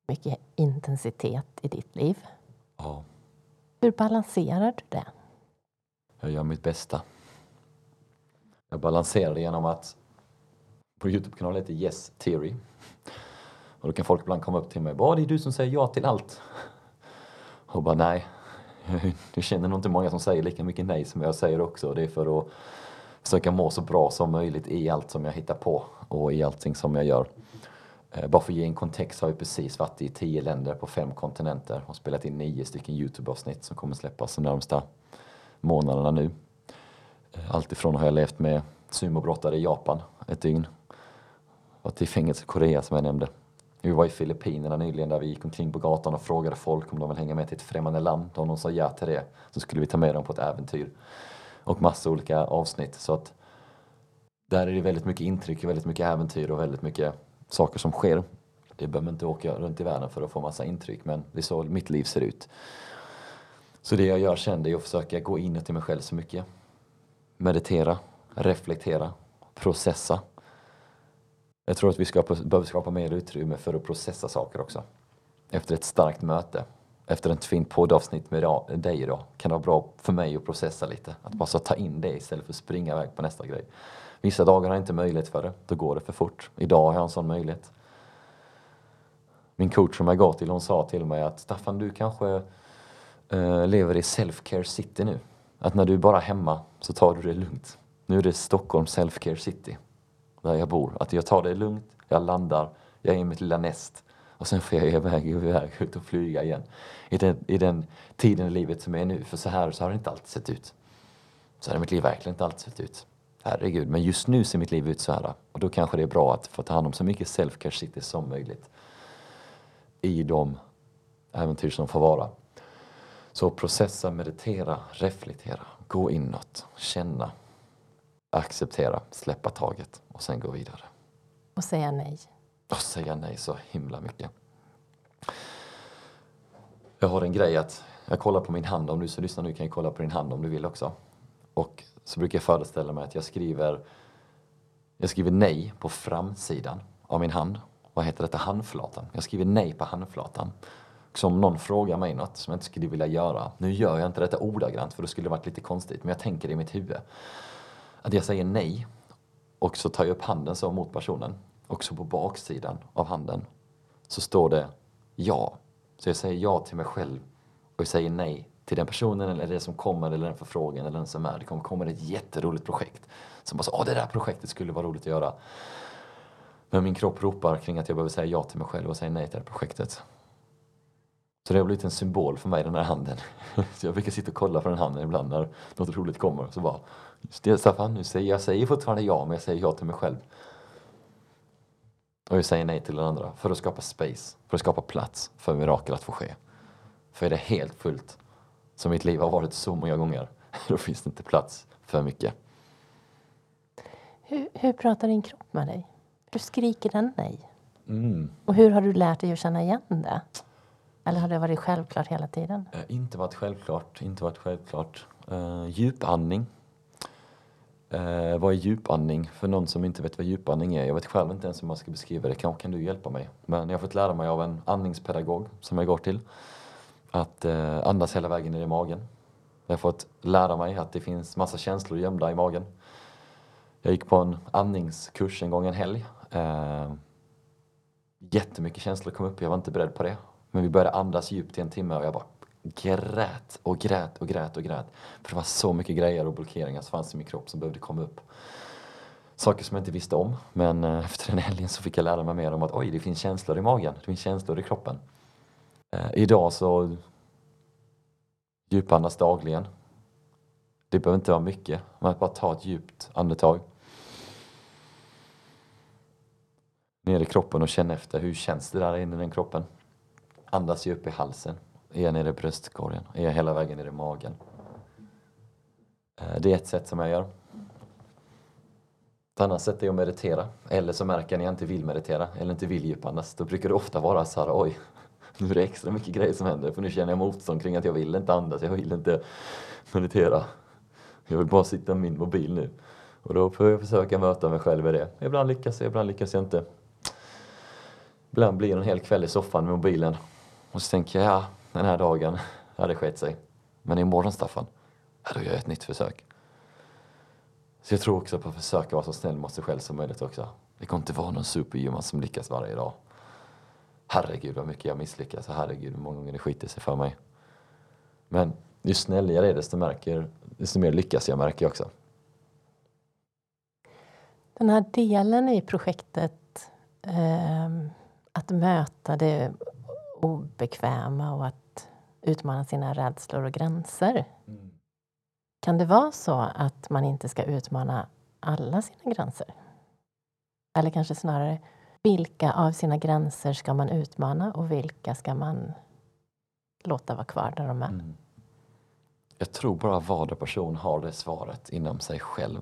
mycket intensitet i ditt liv. Ja. Hur balanserar du det? Jag gör mitt bästa. Jag balanserar det genom att på Youtube-kanalen heter Yes Theory. Och då kan folk ibland komma upp till mig och bara, det är du som säger ja till allt. Och bara nej, jag känner nog inte många som säger lika mycket nej som jag säger också. Det är för att försöka må så bra som möjligt i allt som jag hittar på och i allting som jag gör. Eh, bara för att ge en kontext har vi precis varit i tio länder på fem kontinenter och spelat in nio stycken Youtube-avsnitt som kommer släppas de närmsta månaderna nu. Eh, alltifrån har jag levt med sumobrottare i Japan ett dygn. Varit i fängelse i Korea som jag nämnde. Vi var i Filippinerna nyligen där vi gick omkring på gatan och frågade folk om de vill hänga med till ett främmande land. Om de sa ja till det så skulle vi ta med dem på ett äventyr. Och massa olika avsnitt. Så att där är det väldigt mycket intryck, väldigt mycket äventyr och väldigt mycket saker som sker. Det behöver inte åka runt i världen för att få massa intryck men det är så mitt liv ser ut. Så det jag gör sen är att försöka gå in i mig själv så mycket. Meditera, reflektera, processa. Jag tror att vi ska, behöver skapa mer utrymme för att processa saker också. Efter ett starkt möte, efter ett fint poddavsnitt med dig idag, kan det vara bra för mig att processa lite. Att bara så ta in det istället för att springa iväg på nästa grej. Vissa dagar har jag inte möjlighet för det, då går det för fort. Idag har jag en sån möjlighet. Min coach som jag går till, hon sa till mig att Staffan, du kanske uh, lever i self-care city nu. Att när du är bara hemma så tar du det lugnt. Nu är det Stockholm self-care city, där jag bor. Att jag tar det lugnt, jag landar, jag är i mitt lilla näst och sen får jag iväg, iväg ut och flyga igen. I den, I den tiden i livet som är nu, för så här så har det inte alltid sett ut. Så har mitt liv verkligen inte alltid sett ut. Herregud, men just nu ser mitt liv ut så här. Och då kanske det är bra att få ta hand om så mycket self-care city som möjligt. I de äventyr som får vara. Så processa, meditera, reflektera, gå inåt, känna, acceptera, släppa taget och sen gå vidare. Och säga nej. Och säga nej så himla mycket. Jag har en grej att jag kollar på min hand, om du som lyssnar nu kan ju kolla på din hand om du vill också. Och så brukar jag föreställa mig att jag skriver, jag skriver nej på framsidan av min hand. Vad heter detta? Handflatan. Jag skriver nej på handflatan. Så om någon frågar mig något som jag inte skulle vilja göra. Nu gör jag inte detta ordagrant för då skulle det varit lite konstigt. Men jag tänker det i mitt huvud. Att jag säger nej. Och så tar jag upp handen så mot personen. Också på baksidan av handen så står det ja. Så jag säger ja till mig själv och jag säger nej till den personen eller det som kommer eller den förfrågan eller den som är. Det kommer komma ett jätteroligt projekt. Som bara så, åh det där projektet skulle vara roligt att göra. Men min kropp ropar kring att jag behöver säga ja till mig själv och säga nej till det här projektet. Så det har blivit en symbol för mig den här handen. Så jag brukar sitta och kolla på den handen ibland när något roligt kommer. Så bara, just det Staffan, nu säger jag säger fortfarande ja men jag säger ja till mig själv. Och jag säger nej till den andra för att skapa space, för att skapa plats för mirakel att få ske. För är det helt fullt som mitt liv har varit så många gånger, då finns det inte plats för mycket. Hur, hur pratar din kropp med dig? Hur skriker den nej? Mm. Och hur har du lärt dig att känna igen det? Eller har det varit självklart hela tiden? Eh, inte varit självklart, inte varit självklart. Uh, djupandning. Eh, vad är djupandning? För någon som inte vet vad djupandning är, jag vet själv inte ens hur man ska beskriva det, kanske kan du hjälpa mig? Men jag har fått lära mig av en andningspedagog som jag går till att eh, andas hela vägen ner i magen. Jag har fått lära mig att det finns massa känslor gömda i magen. Jag gick på en andningskurs en gång en helg. Eh, jättemycket känslor kom upp, jag var inte beredd på det. Men vi började andas djupt i en timme och jag bara grät och grät och grät och grät. För det var så mycket grejer och blockeringar som fanns i min kropp som behövde komma upp. Saker som jag inte visste om. Men eh, efter den helgen så fick jag lära mig mer om att oj, det finns känslor i magen. Det finns känslor i kroppen. Eh, idag så djupandas dagligen. Det behöver inte vara mycket, men att bara ta ett djupt andetag. Ner i kroppen och känna efter, hur känns det där inne i den kroppen? Andas djupt i halsen. Är jag nere i bröstkorgen? Är jag hela vägen ner i magen? Eh, det är ett sätt som jag gör. Ett annat sätt är att meditera. Eller så märker ni att jag inte vill meditera eller inte vill djupandas. Då brukar det ofta vara så här, oj, nu är det extra mycket grejer som händer för nu känner jag motstånd kring att jag vill inte andas, jag vill inte meditera. Jag vill bara sitta med min mobil nu. Och då får jag försöka möta mig själv i det. Ibland lyckas jag, ibland lyckas jag inte. Ibland blir det en hel kväll i soffan med mobilen. Och så tänker jag, ja, den här dagen, hade skett sig. Men imorgon Staffan, ja då gör jag ett nytt försök. Så jag tror också på att försöka vara så snäll mot sig själv som möjligt också. Det kommer inte vara någon superhuman som lyckas varje dag herregud vad mycket jag misslyckas och herregud hur många gånger det skiter sig för mig. Men ju snällare jag är desto, märker, desto mer lyckas jag märker jag också. Den här delen i projektet eh, att möta det obekväma och att utmana sina rädslor och gränser. Mm. Kan det vara så att man inte ska utmana alla sina gränser? Eller kanske snarare, vilka av sina gränser ska man utmana och vilka ska man låta vara kvar där de är? Mm. Jag tror bara varje person har det svaret inom sig själv.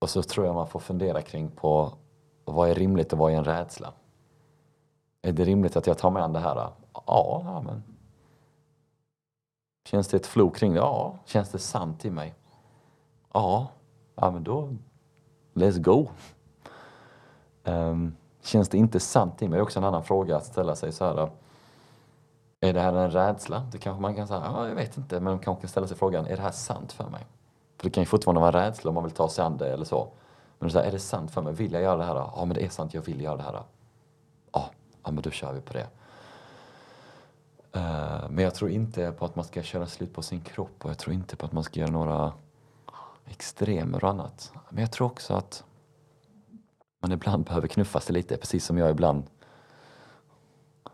Och så tror jag man får fundera kring på vad är rimligt och vad är en rädsla? Är det rimligt att jag tar mig an det här? Ja, ja men. Känns det ett flow kring det? Ja. Känns det sant i mig? Ja, ja men då let's go. Um, känns det inte sant i mig? Det är också en annan fråga att ställa sig så här. Är det här en rädsla? Det kanske man kan säga, ja, jag vet inte, men man kanske kan ställa sig frågan, är det här sant för mig? För det kan ju fortfarande vara en rädsla om man vill ta sig an det eller så. Men så här, är det sant för mig? Vill jag göra det här? Ja, men det är sant, jag vill göra det här. Ja, ja men då kör vi på det. Uh, men jag tror inte på att man ska köra slut på sin kropp och jag tror inte på att man ska göra några extremer och annat. Men jag tror också att man ibland behöver knuffa sig lite, precis som jag ibland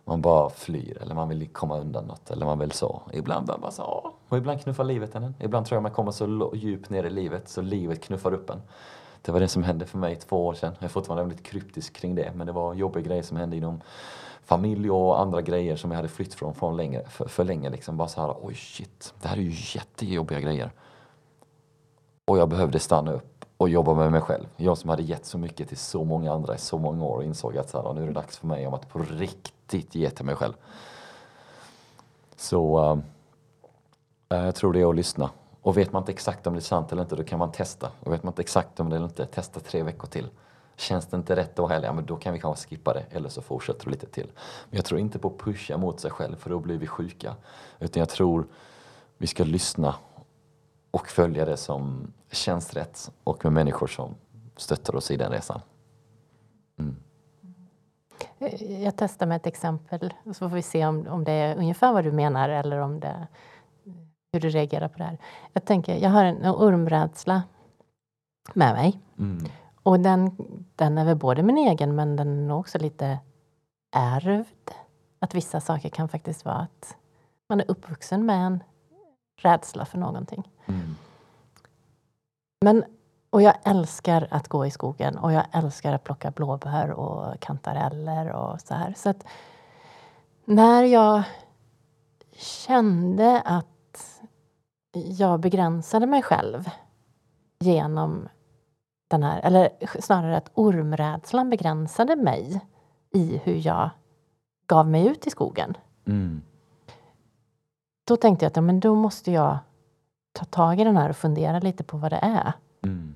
man bara flyr eller man vill komma undan något eller man vill så. Ibland behöver man så. Och ibland knuffar livet en. Ibland tror jag man kommer så djupt ner i livet så livet knuffar upp en. Det var det som hände för mig två år sedan. Jag är fortfarande väldigt kryptisk kring det men det var jobbiga grejer som hände inom familj och andra grejer som jag hade flytt från, från länge, för, för länge. Liksom. Bara så här, oj shit, det här är ju jättejobbiga grejer. Och jag behövde stanna upp och jobba med mig själv. Jag som hade gett så mycket till så många andra i så många år och insåg att så här, nu är det dags för mig om att på riktigt ge till mig själv. Så äh, jag tror det är att lyssna. Och vet man inte exakt om det är sant eller inte, då kan man testa. Och vet man inte exakt om det är eller inte, testa tre veckor till. Känns det inte rätt då heller, ja men då kan vi kanske skippa det eller så fortsätter du lite till. Men jag tror inte på att pusha mot sig själv för då blir vi sjuka. Utan jag tror vi ska lyssna och följa det som känns rätt och med människor som stöttar oss i den resan. Mm. Eh, jag testar med ett exempel så får vi se om, om det är ungefär vad du menar eller om det hur du reagerar på det här. Jag tänker, jag har en ormrädsla med mig. Mm. Och den, den är väl både min egen men den är också lite ärvd. Att vissa saker kan faktiskt vara att man är uppvuxen med en rädsla för någonting. Mm. Men, och jag älskar att gå i skogen och jag älskar att plocka blåbär och kantareller och så här. Så att när jag kände att jag begränsade mig själv genom den här, eller snarare att ormrädslan begränsade mig i hur jag gav mig ut i skogen. Mm. Då tänkte jag att ja, men då måste jag ta tag i den här och fundera lite på vad det är. Mm.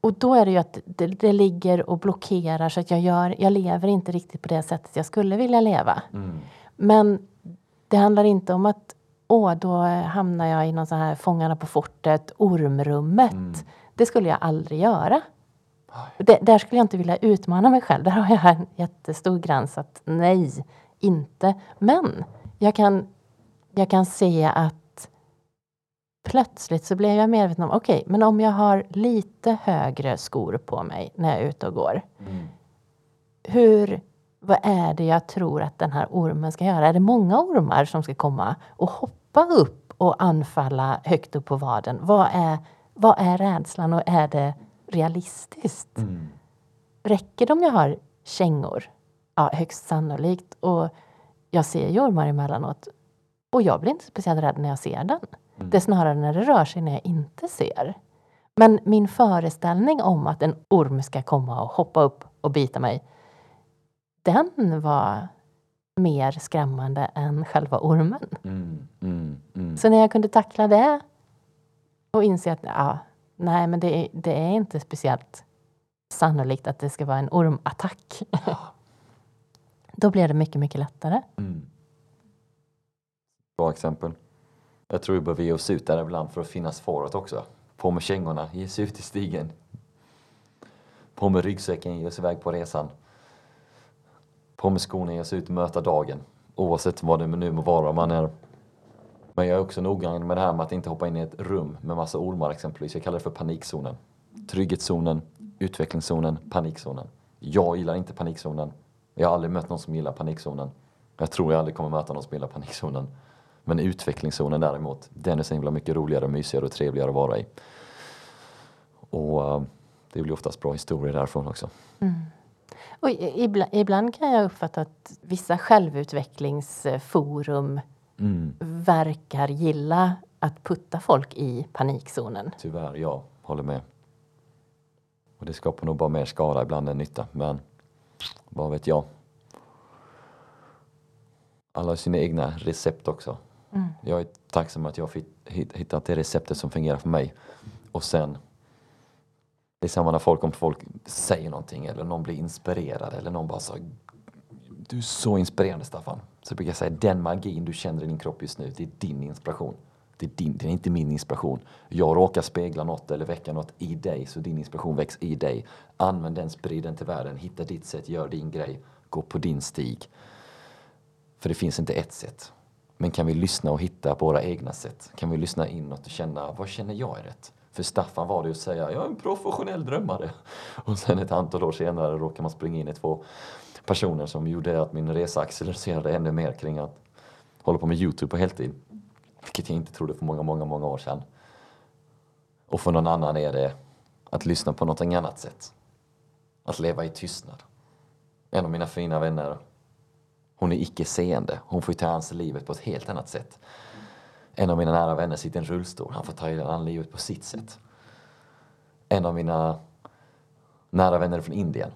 Och då är det ju att det, det, ligger och blockerar så att jag, gör, jag lever inte riktigt på det sättet jag skulle vilja leva. Mm. Men det handlar inte om att åh, då hamnar jag i någon sån här Fångarna på fortet, ormrummet. Mm. Det skulle jag aldrig göra. Det, där skulle jag inte vilja utmana mig själv. Där har jag en jättestor gräns att nej, inte. Men jag kan, jag kan se att plötsligt så blev jag medveten om, okej, okay, men om jag har lite högre skor på mig när jag är ute och går. Mm. Hur, vad är det jag tror att den här ormen ska göra? Är det många ormar som ska komma och hoppa upp och anfalla högt upp på vaden? Vad är, vad är rädslan och är det realistiskt? Mm. Räcker det om jag har kängor? Ja, högst sannolikt. Och jag ser ju ormar emellanåt. Och jag blir inte speciellt rädd när jag ser den. Mm. Det är snarare när det rör sig när jag inte ser. Men min föreställning om att en orm ska komma och hoppa upp och bita mig. Den var mer skrämmande än själva ormen. Mm, mm, mm. Så när jag kunde tackla det och inse att ja, nej, men det är, det är inte speciellt sannolikt att det ska vara en ormattack. Då blev det mycket, mycket lättare. Mm. Bra exempel. Jag tror vi behöver ge oss ut där ibland för att finnas föråt också. På med kängorna, ge oss ut i stigen. På med ryggsäcken, ge oss iväg på resan. På med skorna, ge sig ut och möta dagen. Oavsett vad det nu må vara man är. Men jag är också noggrann med det här med att inte hoppa in i ett rum med massa ormar exempelvis. Jag kallar det för panikzonen. Trygghetszonen, utvecklingszonen, panikzonen. Jag gillar inte panikzonen. Jag har aldrig mött någon som gillar panikzonen. Jag tror jag aldrig kommer möta någon som gillar panikzonen. Men utvecklingszonen däremot, den är så himla mycket roligare, mysigare och trevligare att vara i. Och uh, det blir oftast bra historier därifrån också. Mm. Och ibland, ibland, kan jag uppfatta att vissa självutvecklingsforum mm. verkar gilla att putta folk i panikzonen. Tyvärr, jag håller med. Och det skapar nog bara mer skada ibland än nytta. Men vad vet jag. Alla har sina egna recept också. Mm. Jag är tacksam att jag har hittat det receptet som fungerar för mig. Och sen det är samma när folk, om folk säger någonting eller någon blir inspirerad eller någon bara sa Du är så inspirerande Staffan. Så brukar jag säga den magin du känner i din kropp just nu, det är din inspiration. Det är, din, det är inte min inspiration. Jag råkar spegla något eller väcka något i dig så din inspiration väcks i dig. Använd den, sprid den till världen, hitta ditt sätt, gör din grej. Gå på din stig. För det finns inte ett sätt. Men kan vi lyssna och hitta på våra egna sätt? Kan vi lyssna inåt och känna, vad känner jag är rätt? För Staffan var det att säga, jag är en professionell drömmare. Och sen ett antal år senare råkar man springa in i två personer som gjorde att min resa accelererade ännu mer kring att hålla på med Youtube på heltid. Vilket jag inte trodde för många, många, många år sedan. Och för någon annan är det att lyssna på något annat sätt. Att leva i tystnad. En av mina fina vänner, hon är icke-seende. Hon får ju ta sig livet på ett helt annat sätt. En av mina nära vänner sitter i en rullstol. Han får ta an livet på sitt sätt. En av mina nära vänner från Indien.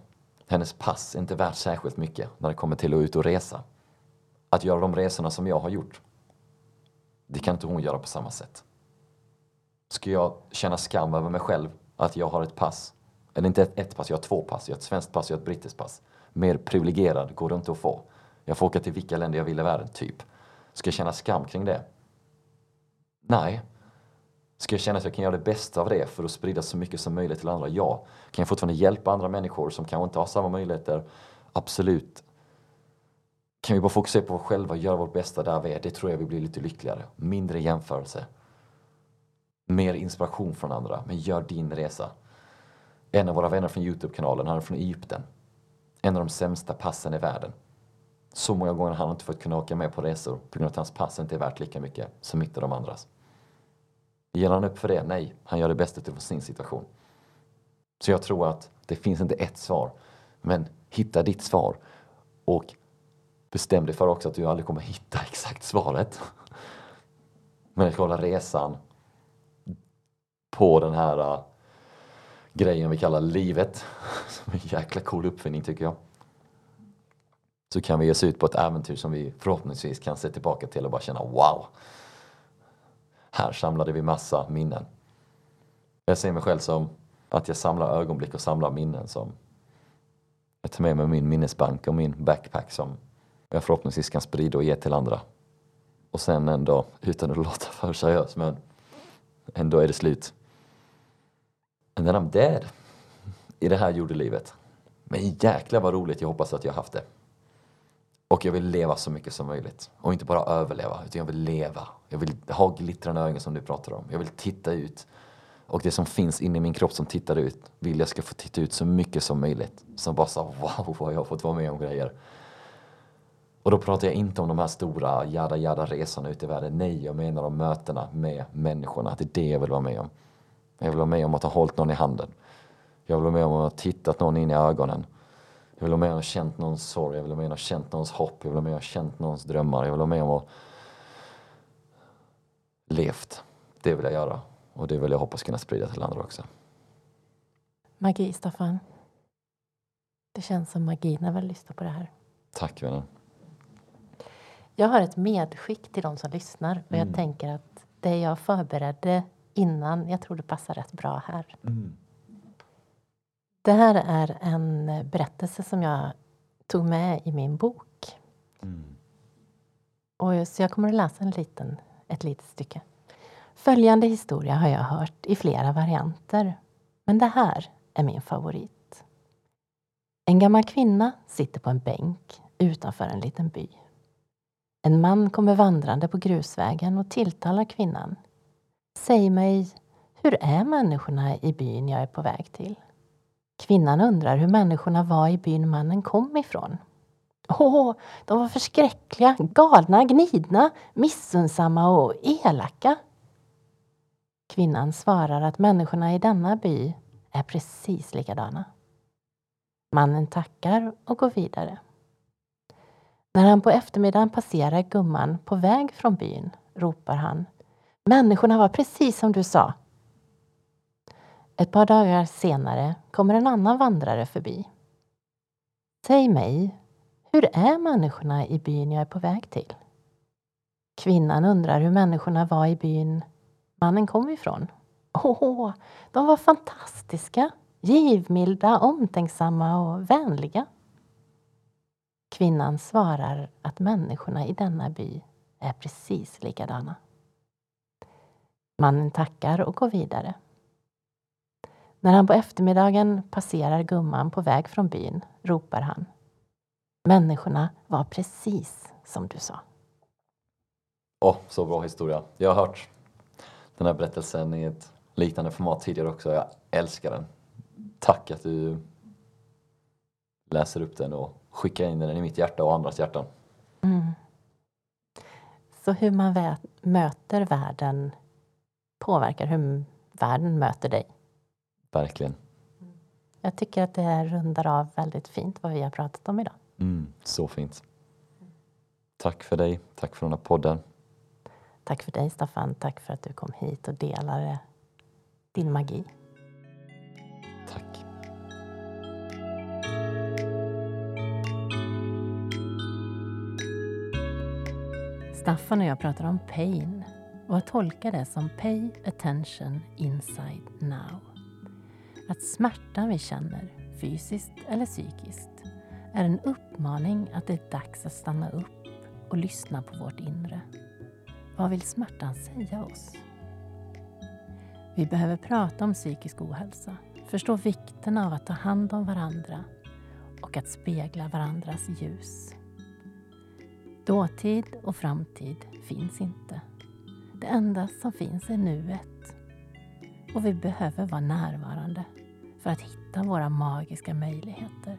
Hennes pass är inte värt särskilt mycket när det kommer till att ut och resa. Att göra de resorna som jag har gjort, det kan inte hon göra på samma sätt. Ska jag känna skam över mig själv att jag har ett pass, eller inte ett, ett pass, jag har två pass. Jag har ett svenskt pass och jag har ett brittiskt pass. Mer privilegierad går det inte att få. Jag får åka till vilka länder jag vill i världen, typ. Ska jag känna skam kring det? Nej. Ska jag känna att jag kan göra det bästa av det för att sprida så mycket som möjligt till andra? Ja. Kan jag fortfarande hjälpa andra människor som kanske inte har samma möjligheter? Absolut. Kan vi bara fokusera på oss själva och göra vårt bästa där vi är? Det tror jag vi blir lite lyckligare. Mindre jämförelse. Mer inspiration från andra. Men gör din resa. En av våra vänner från Youtube-kanalen, han är från Egypten. En av de sämsta passen i världen. Så många gånger har han inte fått kunna åka med på resor på grund av att hans pass inte är värt lika mycket som mitt och de andras. Ger han upp för det? Nej, han gör det bästa utifrån sin situation. Så jag tror att det finns inte ett svar, men hitta ditt svar och bestäm dig för också att du aldrig kommer hitta exakt svaret. Men att hålla resan på den här uh, grejen vi kallar livet, som är en jäkla cool uppfinning tycker jag. Så kan vi ge oss ut på ett äventyr som vi förhoppningsvis kan se tillbaka till och bara känna wow! Här samlade vi massa minnen. Jag ser mig själv som att jag samlar ögonblick och samlar minnen som jag tar med mig min minnesbank och min backpack som jag förhoppningsvis kan sprida och ge till andra. Och sen ändå, utan att låta för seriös, men ändå är det slut. And then I'm dead. I det här jordelivet. Men jäklar vad roligt jag hoppas att jag haft det. Och jag vill leva så mycket som möjligt. Och inte bara överleva, utan jag vill leva. Jag vill ha glittrande ögon som du pratar om. Jag vill titta ut. Och det som finns inne i min kropp som tittar ut, vill jag ska få titta ut så mycket som möjligt. Som bara sa wow vad jag har fått vara med om grejer. Och då pratar jag inte om de här stora jada jada resorna ut i världen. Nej, jag menar om mötena med människorna. Det är det jag vill vara med om. Jag vill vara med om att ha hållit någon i handen. Jag vill vara med om att ha tittat någon in i ögonen. Jag vill vara med ha känt någons sorg, jag vill vara med ha känt någons hopp, jag vill vara med ha känt någons drömmar. Jag vill vara med om att levt. Det vill jag göra. Och det vill jag hoppas kunna sprida till andra också. Magi, Staffan. Det känns som magi när vi lyssnar på det här. Tack vännen. Jag har ett medskick till de som lyssnar och mm. jag tänker att det jag förberedde innan, jag tror det passar rätt bra här. Mm. Det här är en berättelse som jag tog med i min bok. Mm. Och så jag kommer att läsa en liten, ett litet stycke. Följande historia har jag hört i flera varianter. Men det här är min favorit. En gammal kvinna sitter på en bänk utanför en liten by. En man kommer vandrande på grusvägen och tilltalar kvinnan. Säg mig, hur är människorna i byn jag är på väg till? Kvinnan undrar hur människorna var i byn mannen kom ifrån. Åh, de var förskräckliga, galna, gnidna, missunnsamma och elaka. Kvinnan svarar att människorna i denna by är precis likadana. Mannen tackar och går vidare. När han på eftermiddagen passerar gumman på väg från byn ropar han Människorna var precis som du sa. Ett par dagar senare kommer en annan vandrare förbi. Säg mig, hur är människorna i byn jag är på väg till? Kvinnan undrar hur människorna var i byn mannen kom ifrån. Åh, de var fantastiska, givmilda, omtänksamma och vänliga. Kvinnan svarar att människorna i denna by är precis likadana. Mannen tackar och går vidare. När han på eftermiddagen passerar gumman på väg från byn ropar han. Människorna var precis som du sa. Åh, oh, så bra historia. Jag har hört den här berättelsen i ett liknande format tidigare också. Jag älskar den. Tack att du läser upp den och skickar in den i mitt hjärta och andras hjärtan. Mm. Så hur man möter världen påverkar hur världen möter dig? Verkligen. Jag tycker att det här rundar av väldigt fint vad vi har pratat om idag. Mm, så fint. Tack för dig. Tack för den här podden. Tack för dig Staffan. Tack för att du kom hit och delade din magi. Tack. Staffan och jag pratar om pain och jag tolkar det som pay attention inside now. Att smärtan vi känner, fysiskt eller psykiskt, är en uppmaning att det är dags att stanna upp och lyssna på vårt inre. Vad vill smärtan säga oss? Vi behöver prata om psykisk ohälsa, förstå vikten av att ta hand om varandra och att spegla varandras ljus. Dåtid och framtid finns inte. Det enda som finns är nuet. Och vi behöver vara närvarande för att hitta våra magiska möjligheter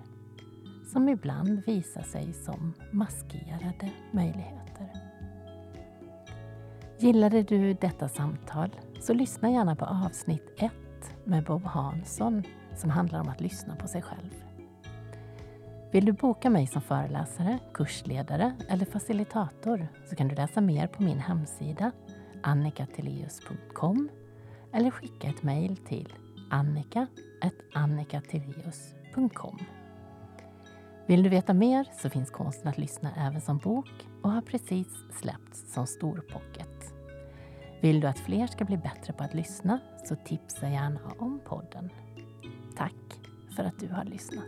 som ibland visar sig som maskerade möjligheter. Gillade du detta samtal så lyssna gärna på avsnitt 1 med Bob Hansson som handlar om att lyssna på sig själv. Vill du boka mig som föreläsare, kursledare eller facilitator så kan du läsa mer på min hemsida annikateleus.com eller skicka ett mejl till annika.annikateleus.com Vill du veta mer så finns konsten att lyssna även som bok och har precis släppts som storpocket. Vill du att fler ska bli bättre på att lyssna så tipsa gärna om podden. Tack för att du har lyssnat.